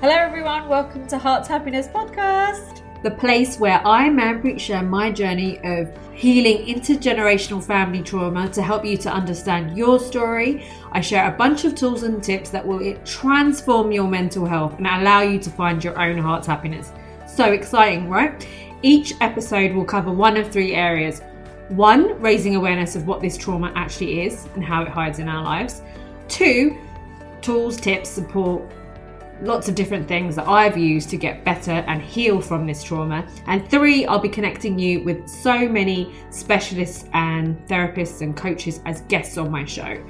Hello, everyone. Welcome to Heart's Happiness Podcast. the place where I, Manpreet, share my journey of healing intergenerational family trauma to help you to understand your story. I share a bunch of tools and tips that will transform your mental health and allow you to find your own heart's happiness. So exciting, right? Each episode will cover one of three areas. One, raising awareness of what this trauma actually is and how it hides in our lives. Two, tools, tips, support, lots of different things that I've used to get better and heal from this trauma. And three, I'll be connecting you with so many specialists and therapists and coaches as guests on my show.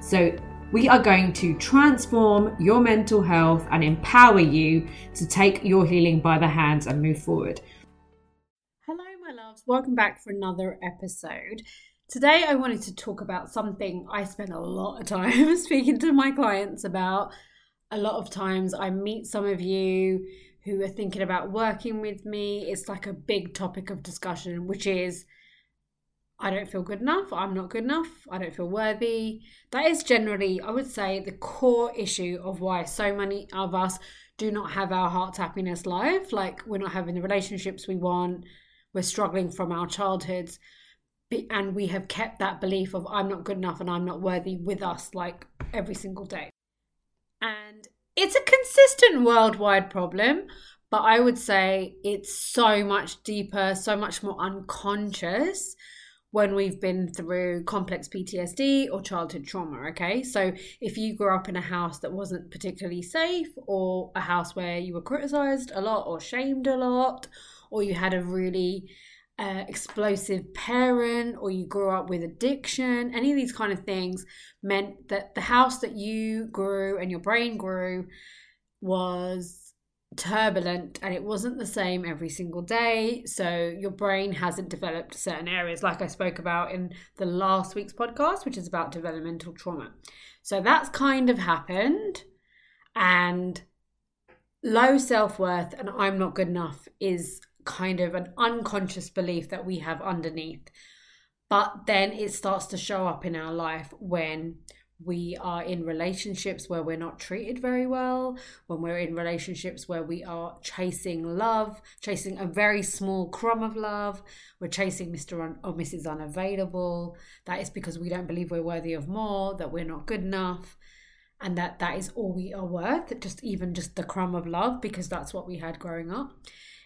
So we are going to transform your mental health and empower you to take your healing by the hands and move forward. Hello, my loves. Welcome back for another episode. Today, I wanted to talk about something I spend a lot of time speaking to my clients about. A lot of times, I meet some of you who are thinking about working with me. It's like a big topic of discussion, which is I don't feel good enough, I'm not good enough, I don't feel worthy. That is generally, I would say, the core issue of why so many of us do not have our heart's happiness life. Like, we're not having the relationships we want, we're struggling from our childhoods, and we have kept that belief of I'm not good enough and I'm not worthy with us like every single day. And it's a consistent worldwide problem, but I would say it's so much deeper, so much more unconscious when we've been through complex PTSD or childhood trauma. Okay, so if you grew up in a house that wasn't particularly safe, or a house where you were criticized a lot or shamed a lot, or you had a really uh, explosive parent, or you grew up with addiction, any of these kind of things meant that the house that you grew and your brain grew was turbulent and it wasn't the same every single day. So your brain hasn't developed certain areas, like I spoke about in the last week's podcast, which is about developmental trauma. So that's kind of happened. And low self worth and I'm not good enough is kind of an unconscious belief that we have underneath. But then it starts to show up in our life when we are in relationships where we're not treated very well, when we're in relationships where we are chasing love, chasing a very small crumb of love, we're chasing Mr. Un- or Mrs. Unavailable. That is because we don't believe we're worthy of more, that we're not good enough, and that that is all we are worth, just even just the crumb of love, because that's what we had growing up.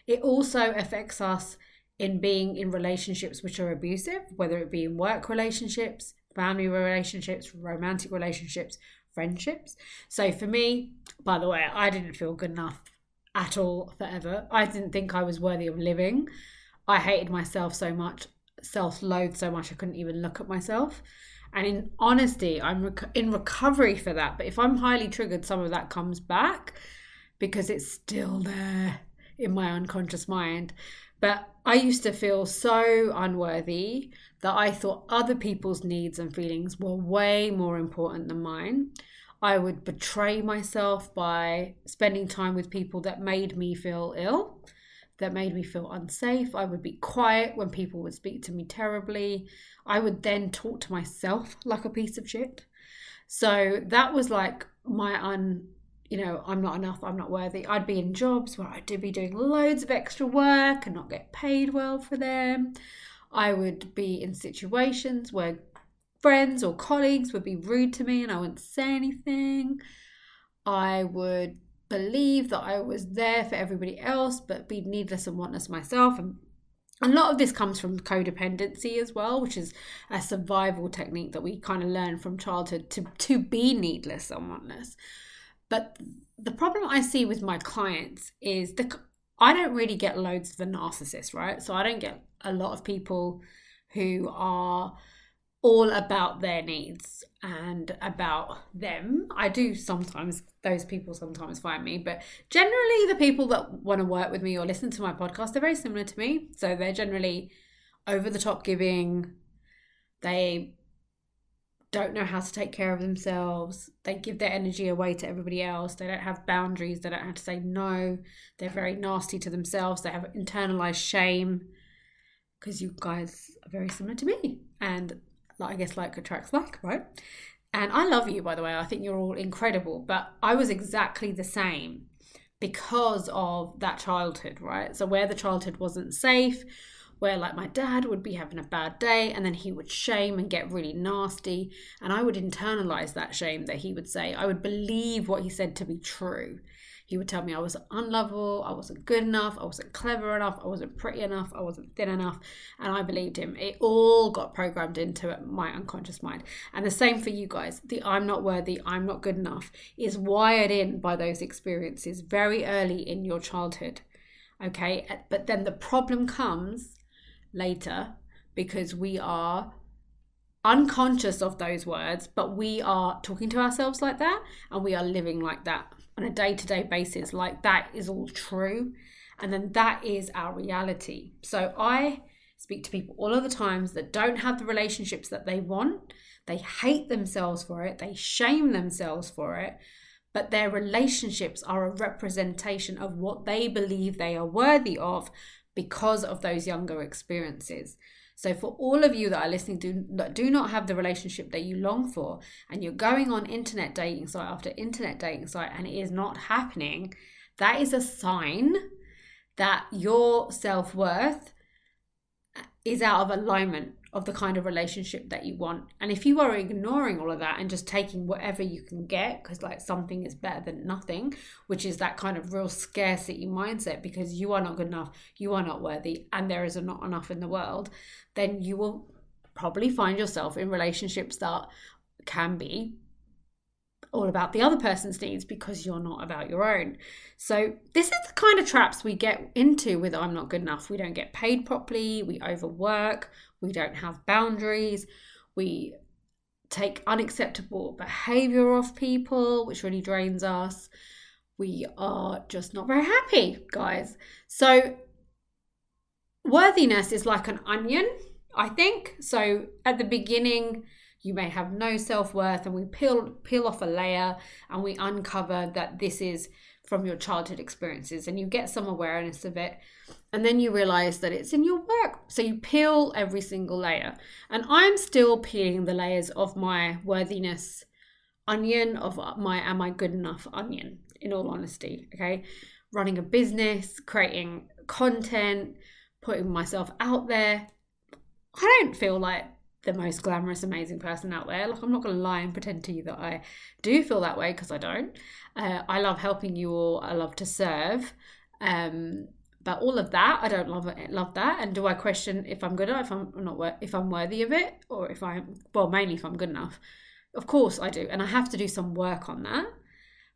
It also affects us in being in relationships which are abusive, whether it be in work relationships, family relationships, romantic relationships, friendships. So for me, by the way, I didn't feel good enough at all forever. I didn't think I was worthy of living. I hated myself so much, self loathed so much, I couldn't even look at myself. And in honesty, I'm rec- in recovery for that. But if I'm highly triggered, some of that comes back because it's still there in my unconscious mind. But I used to feel so unworthy that I thought other people's needs and feelings were way more important than mine. I would betray myself by spending time with people that made me feel ill, that made me feel unsafe. I would be quiet when people would speak to me terribly. I would then talk to myself like a piece of shit. So that was like my un you know, I'm not enough, I'm not worthy. I'd be in jobs where I'd be doing loads of extra work and not get paid well for them. I would be in situations where friends or colleagues would be rude to me and I wouldn't say anything. I would believe that I was there for everybody else, but be needless and wantless myself. And a lot of this comes from codependency as well, which is a survival technique that we kind of learn from childhood to, to be needless and wantless. But the problem I see with my clients is the I don't really get loads of the narcissists, right? So I don't get a lot of people who are all about their needs and about them. I do sometimes, those people sometimes find me, but generally, the people that want to work with me or listen to my podcast, they're very similar to me. So they're generally over the top giving. They don't know how to take care of themselves. They give their energy away to everybody else. They don't have boundaries. They don't have to say no. They're very nasty to themselves. They have internalized shame because you guys are very similar to me. And I guess like attracts like, right? And I love you, by the way. I think you're all incredible. But I was exactly the same. because of that childhood, right? So, where the childhood wasn't safe, where like my dad would be having a bad day and then he would shame and get really nasty, and I would internalize that shame that he would say. I would believe what he said to be true. He would tell me I was unlovable, I wasn't good enough, I wasn't clever enough, I wasn't pretty enough, I wasn't thin enough, and I believed him. It all got programmed into my unconscious mind. And the same for you guys. The I'm not worthy, I'm not good enough is wired in by those experiences very early in your childhood. Okay, but then the problem comes later because we are unconscious of those words, but we are talking to ourselves like that and we are living like that on a day to day basis, like that is all true. And then that is our reality. So I speak to people all of the times that don't have the relationships that they want. They hate themselves for it, they shame themselves for it, but their relationships are a representation of what they believe they are worthy of because of those younger experiences. So, for all of you that are listening that do not have the relationship that you long for, and you're going on internet dating site after internet dating site and it is not happening, that is a sign that your self worth is out of alignment of the kind of relationship that you want. And if you are ignoring all of that and just taking whatever you can get, because like something is better than nothing, which is that kind of real scarcity mindset, because you are not good enough, you are not worthy, and there is not enough in the world, then you will probably find yourself in relationships that can be all about the other person's needs because you're not about your own. So, this is the kind of traps we get into with I'm not good enough. We don't get paid properly, we overwork, we don't have boundaries, we take unacceptable behavior off people, which really drains us. We are just not very happy, guys. So, worthiness is like an onion, I think. So, at the beginning, you may have no self-worth and we peel peel off a layer and we uncover that this is from your childhood experiences and you get some awareness of it and then you realize that it's in your work. So you peel every single layer. And i'm still peeling the layers of my worthiness onion of my am i good enough onion in all honesty okay? Running a business creating content putting myself out there. I don't feel like the most glamorous, amazing person out there. Like, I'm not going to lie and pretend to you that I do feel that way because I don't. Uh, I love helping you all. I love to serve. Um, but all of that, I don't love it. Love that. And do I question if I'm good enough, if I'm not, if I'm worthy of it, or if I'm well, mainly if I'm good enough. Of course, I do, and I have to do some work on that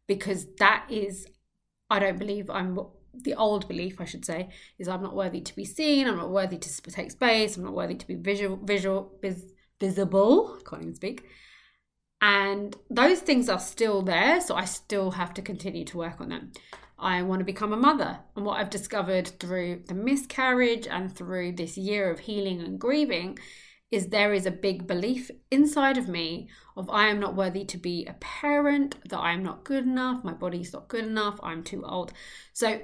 because that is, I don't believe I'm the old belief, I should say, is I'm not worthy to be seen. I'm not worthy to take space. I'm not worthy to be visual, visual, vis, visible. I can't even speak. And those things are still there, so I still have to continue to work on them. I want to become a mother, and what I've discovered through the miscarriage and through this year of healing and grieving is there is a big belief inside of me of I am not worthy to be a parent, that I am not good enough, my body's not good enough, I'm too old. So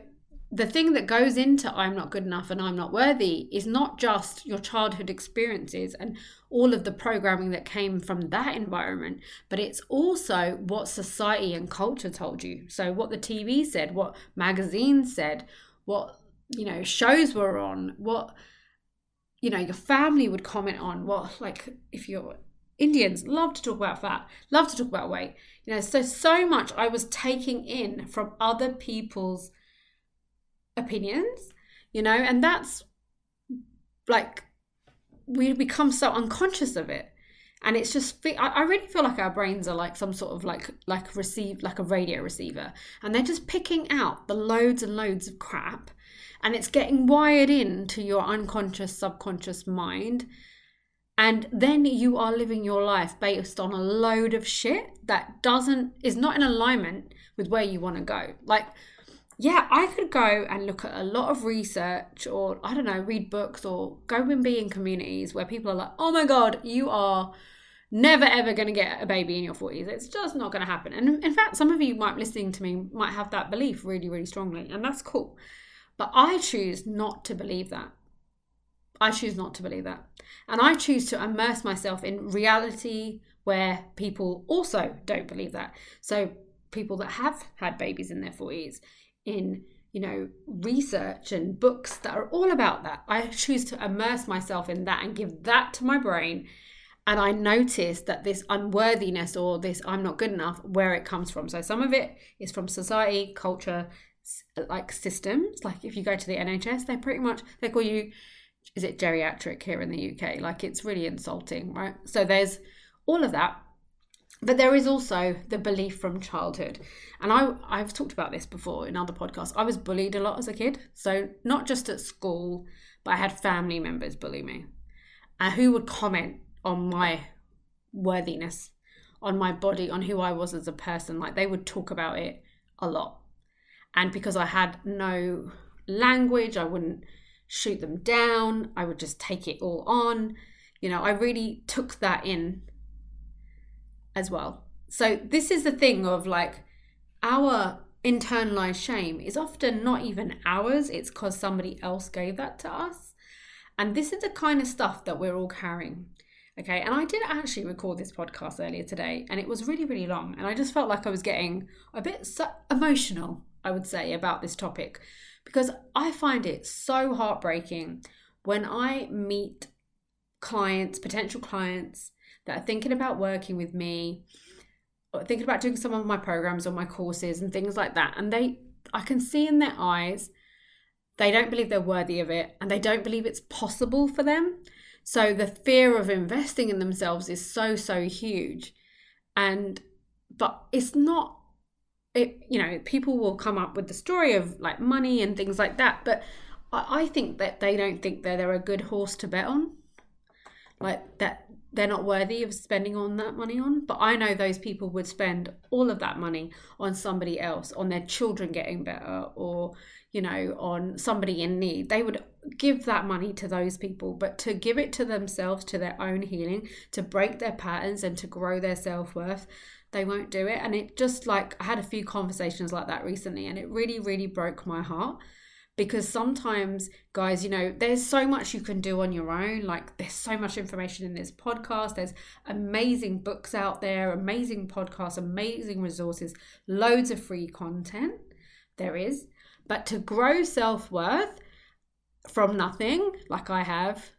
the thing that goes into I'm not good enough and I'm not worthy is not just your childhood experiences and all of the programming that came from that environment, but it's also what society and culture told you. So, what the TV said, what magazines said, what you know shows were on, what you know your family would comment on. What like if you're Indians love to talk about fat, love to talk about weight. You know, so so much I was taking in from other people's opinions, you know, and that's like we become so unconscious of it. And it's just, I really feel like our brains are like some sort of like, like receive, like a radio receiver. And they're just picking out the loads and loads of crap. And it's getting wired into your unconscious, subconscious mind. And then you are living your life based on a load of shit that doesn't, is not in alignment with where you want to go. Like, yeah, I could go and look at a lot of research or, I don't know, read books or go and be in communities where people are like, oh my God, you are never ever going to get a baby in your 40s. It's just not going to happen. And in fact, some of you might listening to me might have that belief really, really strongly, and that's cool. But I choose not to believe that. I choose not to believe that. And I choose to immerse myself in reality where people also don't believe that. So, people that have had babies in their 40s, in you know research and books that are all about that. I choose to immerse myself in that and give that to my brain. And i notice that this unworthiness or this i'm not good enough where it comes from. So some of it is from society culture like systems. Like if you go to the nhs they pretty much they call you is it geriatric here in the uk like it's really insulting right? So there's all of that but there is also the belief from childhood. And i i've talked about this before in other podcasts. I was bullied a lot as a kid. So not just at school but i had family members bully me. And who would comment on my worthiness on my body on who i was as a person? Like they would talk about it a lot. And because i had no language i wouldn't shoot them down. I would just take it all on. You know i really took that in as well. So this is the thing of like our internalized shame is often not even ours, it's because somebody else gave that to us. And this is the kind of stuff that we're all carrying. Okay, and I did actually record this podcast earlier today, and it was really, really long. And I just felt like I was getting a bit emotional, I would say, about this topic because I find it so heartbreaking when I meet clients, potential clients, that are thinking about working with me, or thinking about doing some of my programs or my courses and things like that. And they, I can see in their eyes, they don't believe they're worthy of it and they don't believe it's possible for them. So the fear of investing in themselves is so, so huge. And, but it's not, it, you know, people will come up with the story of like money and things like that. But I, I think that they don't think that they're a good horse to bet on. Like that they're not worthy of spending on that money on. But I know those people would spend all of that money on somebody else, on their children getting better, or, you know, on somebody in need. They would give that money to those people, but to give it to themselves, to their own healing, to break their patterns and to grow their self worth, they won't do it. And it just like, I had a few conversations like that recently, and it really, really broke my heart because sometimes guys you know there's so much you can do on your own like there's so much information in this podcast there's amazing books out there amazing podcasts amazing resources loads of free content there is but to grow self-worth from nothing like i have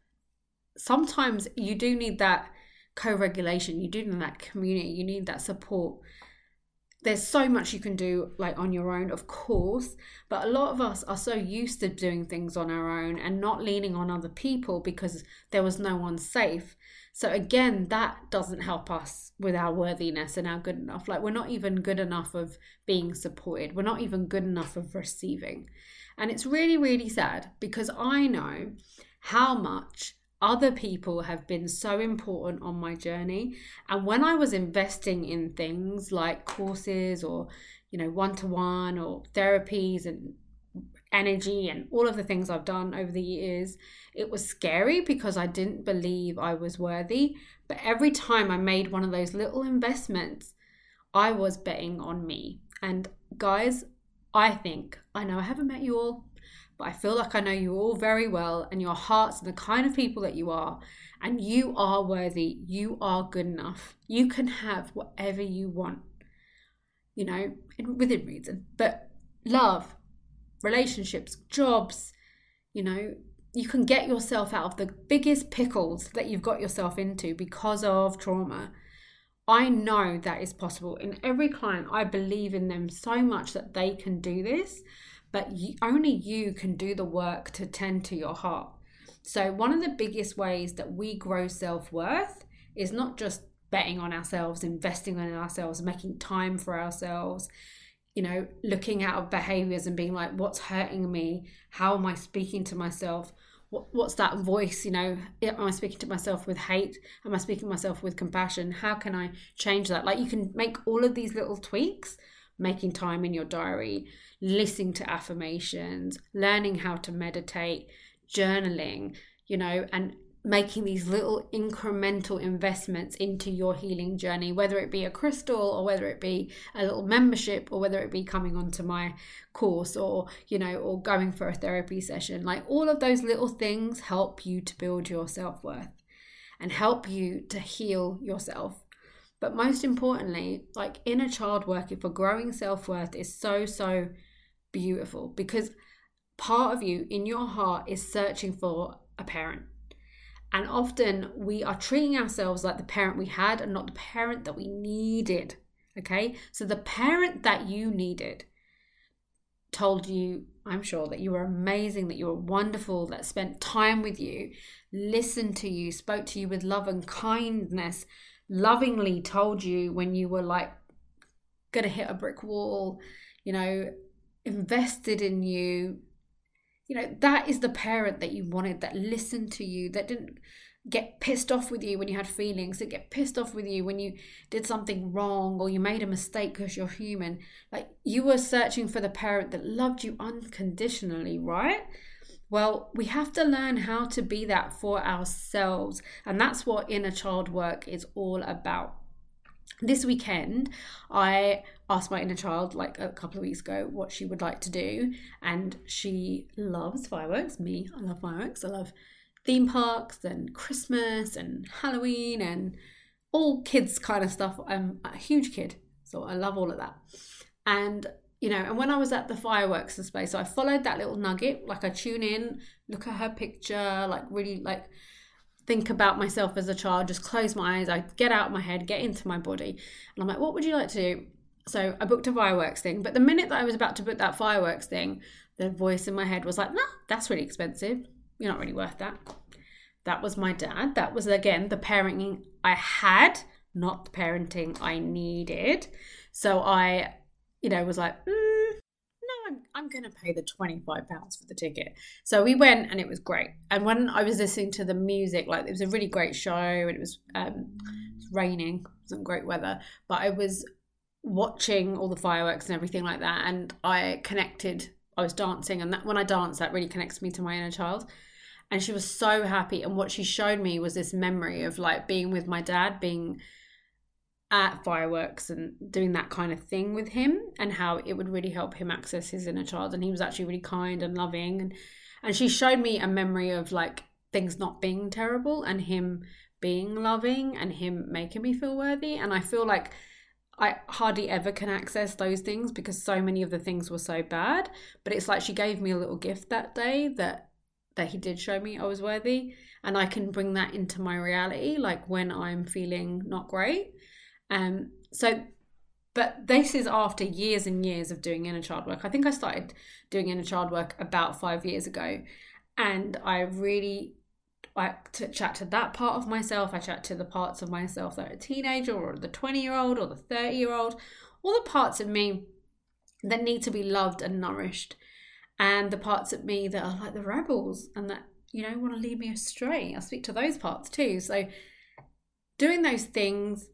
sometimes you do need that co-regulation you do need that community you need that support there's so much you can do like on your own of course but a lot of us are so used to doing things on our own and not leaning on other people because there was no one safe. So again that doesn't help us with our worthiness and our good enough like we're not even good enough of being supported. We're not even good enough of receiving. And it's really really sad because i know how much other people have been so important on my journey. And when i was investing in things like courses or you know one to one or therapies and energy and all of the things i've done over the years it was scary because i didn't believe i was worthy. But every time i made one of those little investments i was betting on me. And guys i think i know i haven't met you all but I feel like I know you all very well and your hearts and the kind of people that you are. And you are worthy. You are good enough. You can have whatever you want, you know, within reason. But love, relationships, jobs, you know, you can get yourself out of the biggest pickles that you've got yourself into because of trauma. I know that is possible. In every client, I believe in them so much that they can do this but you, only you can do the work to tend to your heart. So, one of the biggest ways that we grow self worth is not just betting on ourselves, investing in ourselves, making time for ourselves, you know, looking at our behaviors and being like, what's hurting me? How am I speaking to myself? What, what's that voice? You know, am I speaking to myself with hate? Am I speaking to myself with compassion? How can I change that? Like, you can make all of these little tweaks, making time in your diary, listening to affirmations, learning how to meditate, journaling, you know, and making these little incremental investments into your healing journey, whether it be a crystal or whether it be a little membership or whether it be coming onto my course or, you know, or going for a therapy session. Like all of those little things help you to build your self worth and help you to heal yourself. But most importantly, like inner child work for growing self worth is so, so beautiful because part of you in your heart is searching for a parent. And often we are treating ourselves like the parent we had and not the parent that we needed. Okay, so the parent that you needed told you, I'm sure, that you were amazing, that you were wonderful, that spent time with you, listened to you, spoke to you with love and kindness, lovingly told you when you were like gonna hit a brick wall, you know, invested in you. You know, that is the parent that you wanted that listened to you, that didn't get pissed off with you when you had feelings, that get pissed off with you when you did something wrong or you made a mistake because you're human. Like you were searching for the parent that loved you unconditionally, right? Well, we have to learn how to be that for ourselves. And that's what inner child work is all about. This weekend, I asked my inner child, like a couple of weeks ago, what she would like to do. And she loves fireworks. Me, I love fireworks. I love theme parks and Christmas and Halloween and all kids kind of stuff. I'm a huge kid, so I love all of that. And you know, and when I was at the fireworks display, so I followed that little nugget, like I tune in, look at her picture, like really like think about myself as a child, just close my eyes, I get out of my head, get into my body. And I'm like, what would you like to do? So I booked a fireworks thing. But the minute that I was about to book that fireworks thing, the voice in my head was like, nah, that's really expensive. You're not really worth that. That was my dad. That was, again, the parenting I had, not the parenting I needed. So I you know, was like, mm, no, I'm, I'm going to pay the £25 for the ticket. So we went and it was great. And when I was listening to the music, like it was a really great show and it was, um, it was raining, it wasn't great weather, but I was watching all the fireworks and everything like that. And I connected, I was dancing. And that when I dance, that really connects me to my inner child. And she was so happy. And what she showed me was this memory of like being with my dad, being at fireworks and doing that kind of thing with him and how it would really help him access his inner child. And he was actually really kind and loving. And and she showed me a memory of like things not being terrible and him being loving and him making me feel worthy. And I feel like I hardly ever can access those things because so many of the things were so bad. But it's like she gave me a little gift that day that that he did show me I was worthy. And I can bring that into my reality like when I'm feeling not great um, so, but this is after years and years of doing inner child work. I think I started doing inner child work about five years ago, and I really I to chat to that part of myself. I chat to the parts of myself that are a teenager or the 20 year old or the 30 year old, all the parts of me that need to be loved and nourished, and the parts of me that are like the rebels and that, you know, want to lead me astray. I speak to those parts too. So, doing those things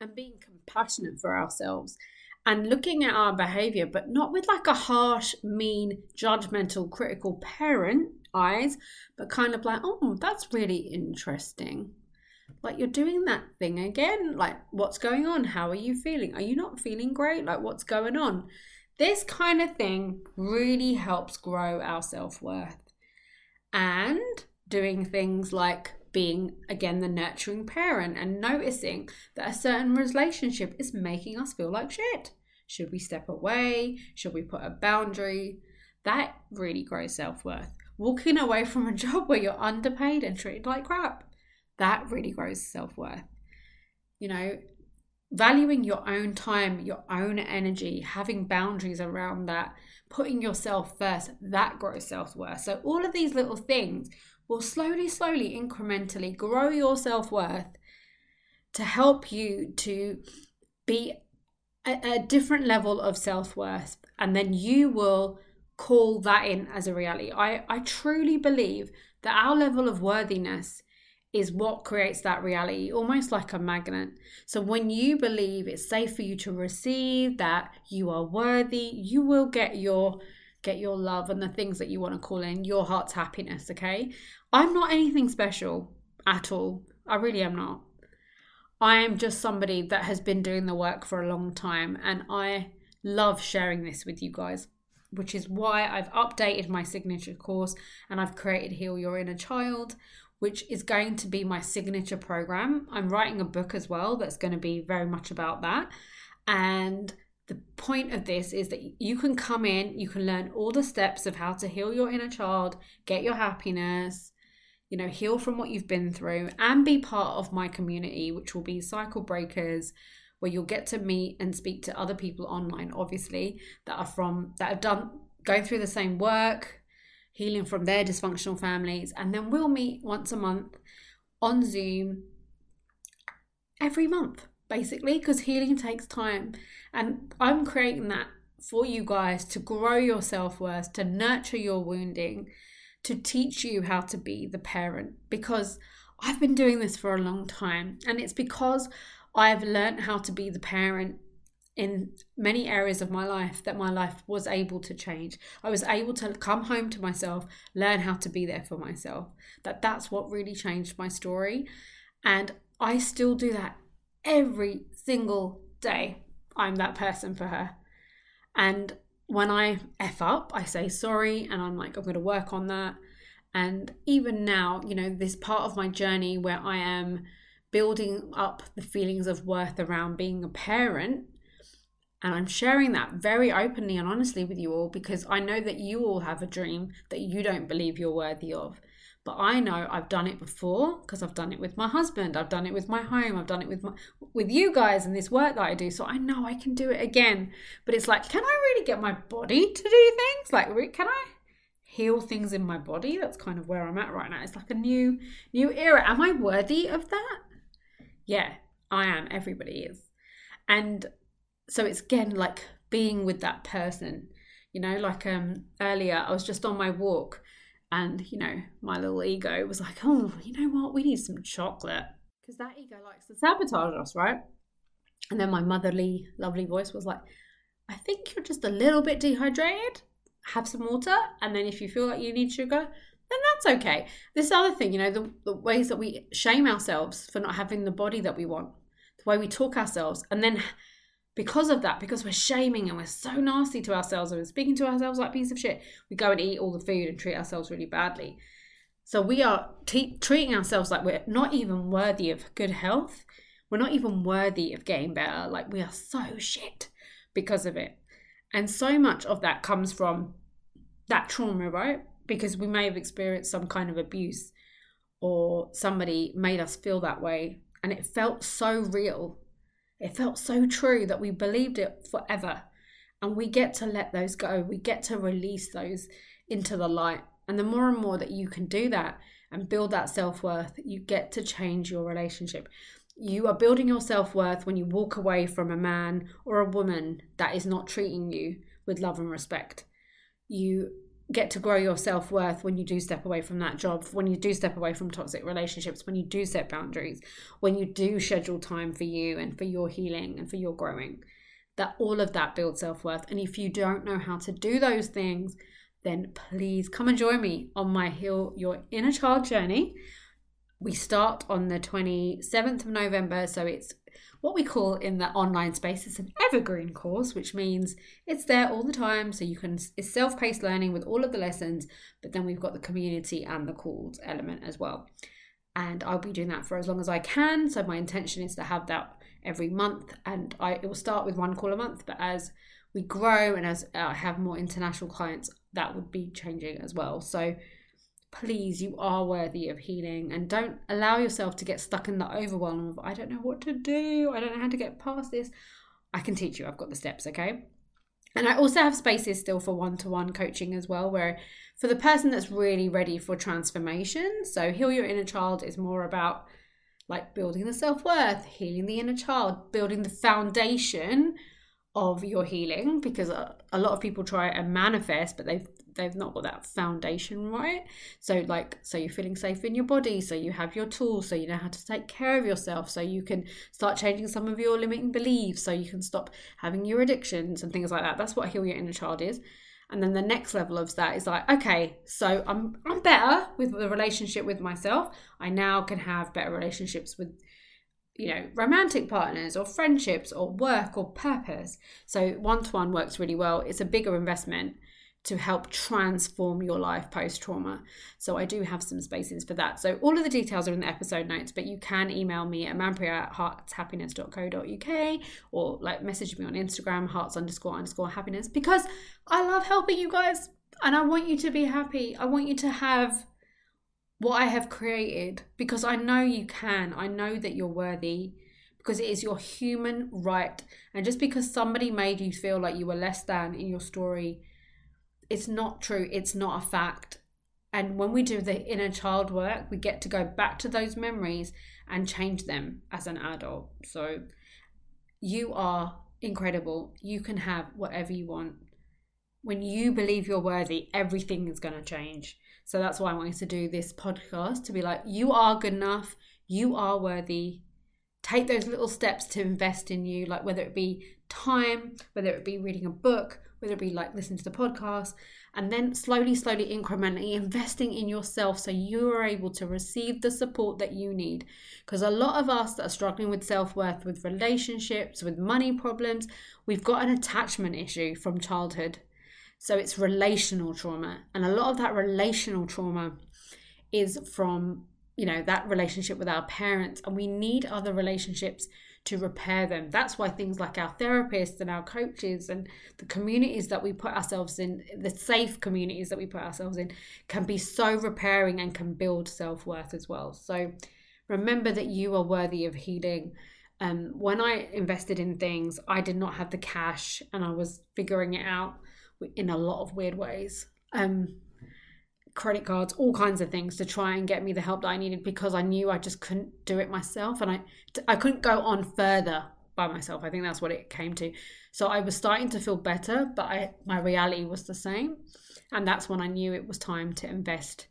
and being compassionate for ourselves and looking at our behavior, but not with like a harsh, mean, judgmental, critical parent eyes, but kind of like, oh, that's really interesting. Like you're doing that thing again. Like, what's going on? How are you feeling? Are you not feeling great? Like, what's going on? This kind of thing really helps grow our self worth. And doing things like being again the nurturing parent and noticing that a certain relationship is making us feel like shit. Should we step away? Should we put a boundary? That really grows self worth. Walking away from a job where you're underpaid and treated like crap, that really grows self worth. You know, valuing your own time, your own energy, having boundaries around that, putting yourself first, that grows self worth. So, all of these little things will slowly, slowly, incrementally grow your self worth to help you to be a, a different level of self worth. And then you will call that in as a reality. I, I truly believe that our level of worthiness is what creates that reality, almost like a magnet. So when you believe it's safe for you to receive, that you are worthy, you will get your get your love and the things that you want to call in your heart's happiness, okay? I'm not anything special at all. I really am not. I am just somebody that has been doing the work for a long time and I love sharing this with you guys, which is why I've updated my signature course and I've created Heal Your Inner Child, which is going to be my signature program. I'm writing a book as well that's going to be very much about that. And the point of this is that you can come in, you can learn all the steps of how to heal your inner child, get your happiness, you know, heal from what you've been through, and be part of my community, which will be Cycle Breakers, where you'll get to meet and speak to other people online, obviously, that are from, that have done, going through the same work, healing from their dysfunctional families. And then we'll meet once a month on Zoom every month basically, because healing takes time. And I'm creating that for you guys to grow your self worth, to nurture your wounding, to teach you how to be the parent. Because I've been doing this for a long time, and it's because I've learned how to be the parent in many areas of my life that my life was able to change. I was able to come home to myself, learn how to be there for myself. That that's what really changed my story. And I still do that every single day. I'm that person for her. And when I F up, I say sorry and I'm like, I'm going to work on that. And even now, you know, this part of my journey where I am building up the feelings of worth around being a parent. And I'm sharing that very openly and honestly with you all because I know that you all have a dream that you don't believe you're worthy of. But I know I've done it before because I've done it with my husband, I've done it with my home, I've done it with my with you guys and this work that I do. So I know I can do it again. But it's like, can I really get my body to do things? Like, can I heal things in my body? That's kind of where I'm at right now. It's like a new new era. Am I worthy of that? Yeah, I am. Everybody is. And so it's again like being with that person. You know, like um earlier I was just on my walk and, you know, my little ego was like, oh, you know what? We need some chocolate. Because that ego likes to sabotage us, right? And then my motherly, lovely voice was like, I think you're just a little bit dehydrated. Have some water. And then if you feel like you need sugar, then that's okay. This other thing, you know, the, the ways that we shame ourselves for not having the body that we want, the way we talk ourselves, and then because of that, because we're shaming and we're so nasty to ourselves and we're speaking to ourselves like piece of shit, we go and eat all the food and treat ourselves really badly. So we are t- treating ourselves like we're not even worthy of good health. We're not even worthy of getting better. Like we are so shit because of it. And so much of that comes from that trauma, right? Because we may have experienced some kind of abuse or somebody made us feel that way and it felt so real it felt so true that we believed it forever. And we get to let those go. We get to release those into the light. And the more and more that you can do that and build that self worth, you get to change your relationship. You are building your self worth when you walk away from a man or a woman that is not treating you with love and respect. You get to grow your self worth when you do step away from that job, when you do step away from toxic relationships, when you do set boundaries, when you do schedule time for you and for your healing and for your growing. That all of that builds self worth. And if you don't know how to do those things, then please come and join me on my Heal Your Inner Child journey. We start on the 27th of November, so it's what we call in the online space is an evergreen course, which means it's there all the time. So you can, it's self paced learning with all of the lessons, but then we've got the community and the calls element as well. And I'll be doing that for as long as I can. So my intention is to have that every month, and I it will start with one call a month, but as we grow and as I have more international clients, that would be changing as well. So please, you are worthy of healing and don't allow yourself to get stuck in the overwhelm of, I don't know what to do, I don't know how to get past this. I can teach you, I've got the steps, okay? And I also have spaces still for one to one coaching as well, where for the person that's really ready for transformation, so Heal Your Inner Child is more about like building the self worth, healing the inner child, building the foundation of your healing because a, lot of people try and manifest, but they've they've not got that foundation right. So like so you're feeling safe in your body, so you have your tools, so you know how to take care of yourself, so you can start changing some of your limiting beliefs, so you can stop having your addictions and things like that. That's what heal your inner child is. And then the next level of that is like, okay, so I'm I'm better with the relationship with myself. I now can have better relationships with you know, romantic partners or friendships or work or purpose. So one to one works really well. It's a bigger investment to help transform your life post trauma. So I do have some spaces for that. So all of the details are in the episode notes, but you can email me at manpreet at heartshappiness.co.uk or like message me on Instagram, hearts underscore underscore happiness, because I love helping you guys and I want you to be happy. I want you to have what I have created because I know you can. I know that you're worthy because it is your human right. And just because somebody made you feel like you were less than in your story it's not true, it's not a fact. And when we do the inner child work, we get to go back to those memories and change them as an adult. So you are incredible. You can have whatever you want. When you believe you're worthy, everything is going to change. So that's why I wanted to do this podcast to be like, you are good enough, you are worthy. Take those little steps to invest in you, like whether it be time, whether it be reading a book, whether it be like listening to the podcast, and then slowly, slowly, incrementally investing in yourself so you are able to receive the support that you need. Because a lot of us that are struggling with self worth, with relationships, with money problems, we've got an attachment issue from childhood. So it's relational trauma. And a lot of that relational trauma is from, you know, that relationship with our parents. And we need other relationships to repair them. That's why things like our therapists and our coaches and the communities that we put ourselves in, the safe communities that we put ourselves in, can be so repairing and can build self worth as well. So remember that you are worthy of healing. Um, when I invested in things, I did not have the cash and I was figuring it out in a lot of weird ways. Um, credit cards, all kinds of things to try and get me the help that I needed because I knew I just couldn't do it myself and I I couldn't go on further by myself. I think that's what it came to. So I was starting to feel better, but I my reality was the same. And that's when I knew it was time to invest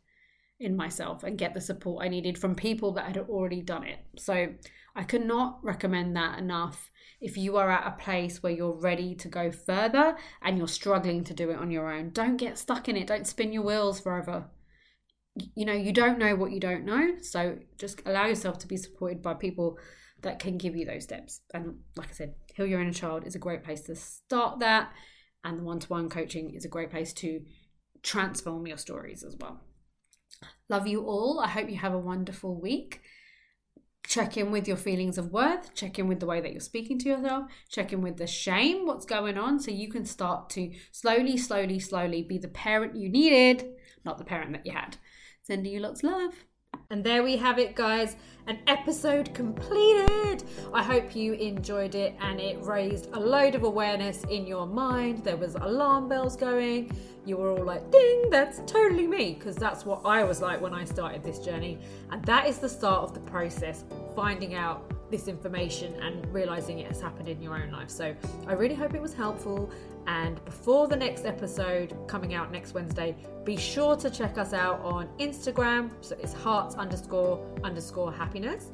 in myself and get the support I needed from people that had already done it. So I could not recommend that enough if you are at a place where you're ready to go further and you're struggling to do it on your own. Don't get stuck in it. Don't spin your wheels forever. You know, you don't know what you don't know. So just allow yourself to be supported by people that can give you those steps. And like I said, Heal Your Inner Child is a great place to start that. And the one to one coaching is a great place to transform your stories as well. Love you all. I hope you have a wonderful week check in with your feelings of worth, check in with the way that you're speaking to yourself, check in with the shame, what's going on, so you can start to slowly, slowly, slowly be the parent you needed, not the parent that you had. Sending you lots of love. And there we have it, guys. An episode completed. I hope you enjoyed it and it raised a load of awareness in your mind. There was alarm bells going. You were all like, ding, that's totally me, because that's what I was like when I started this journey. And that is the start of the process, finding out this information and realizing it has happened in your own life. So I really hope it was helpful. And before the next episode coming out next Wednesday, be sure to check us out on Instagram. So it's hearts underscore underscore happiness.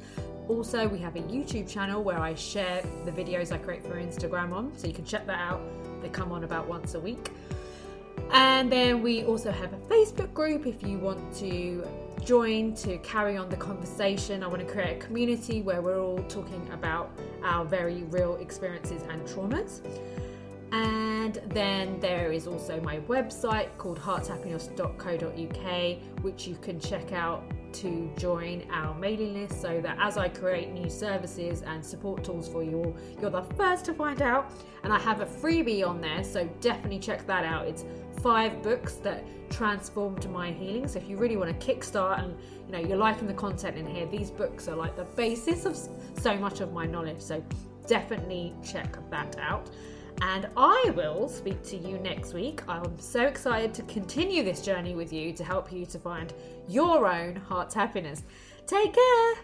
Also, we have a YouTube channel where I share the videos I create for Instagram on. So you can check that out. They come on about once a week. And then we also have a Facebook group if you want to join to carry on the conversation. I want to create a community where we're all talking about our very real experiences and traumas. And then there is also my website called heartshappiness.co.uk, which you can check out to join our mailing list so that as I create new services and support tools for you all, you're the first to find out. And I have a freebie on there, so definitely check that out. It's five books that transformed my healing. So if you really want to kickstart and you know you're liking the content in here, these books are like the basis of so much of my knowledge. So definitely check that out. And I will speak to you next week. I'm so excited to continue this journey with you to help you to find your own heart's happiness. Take care.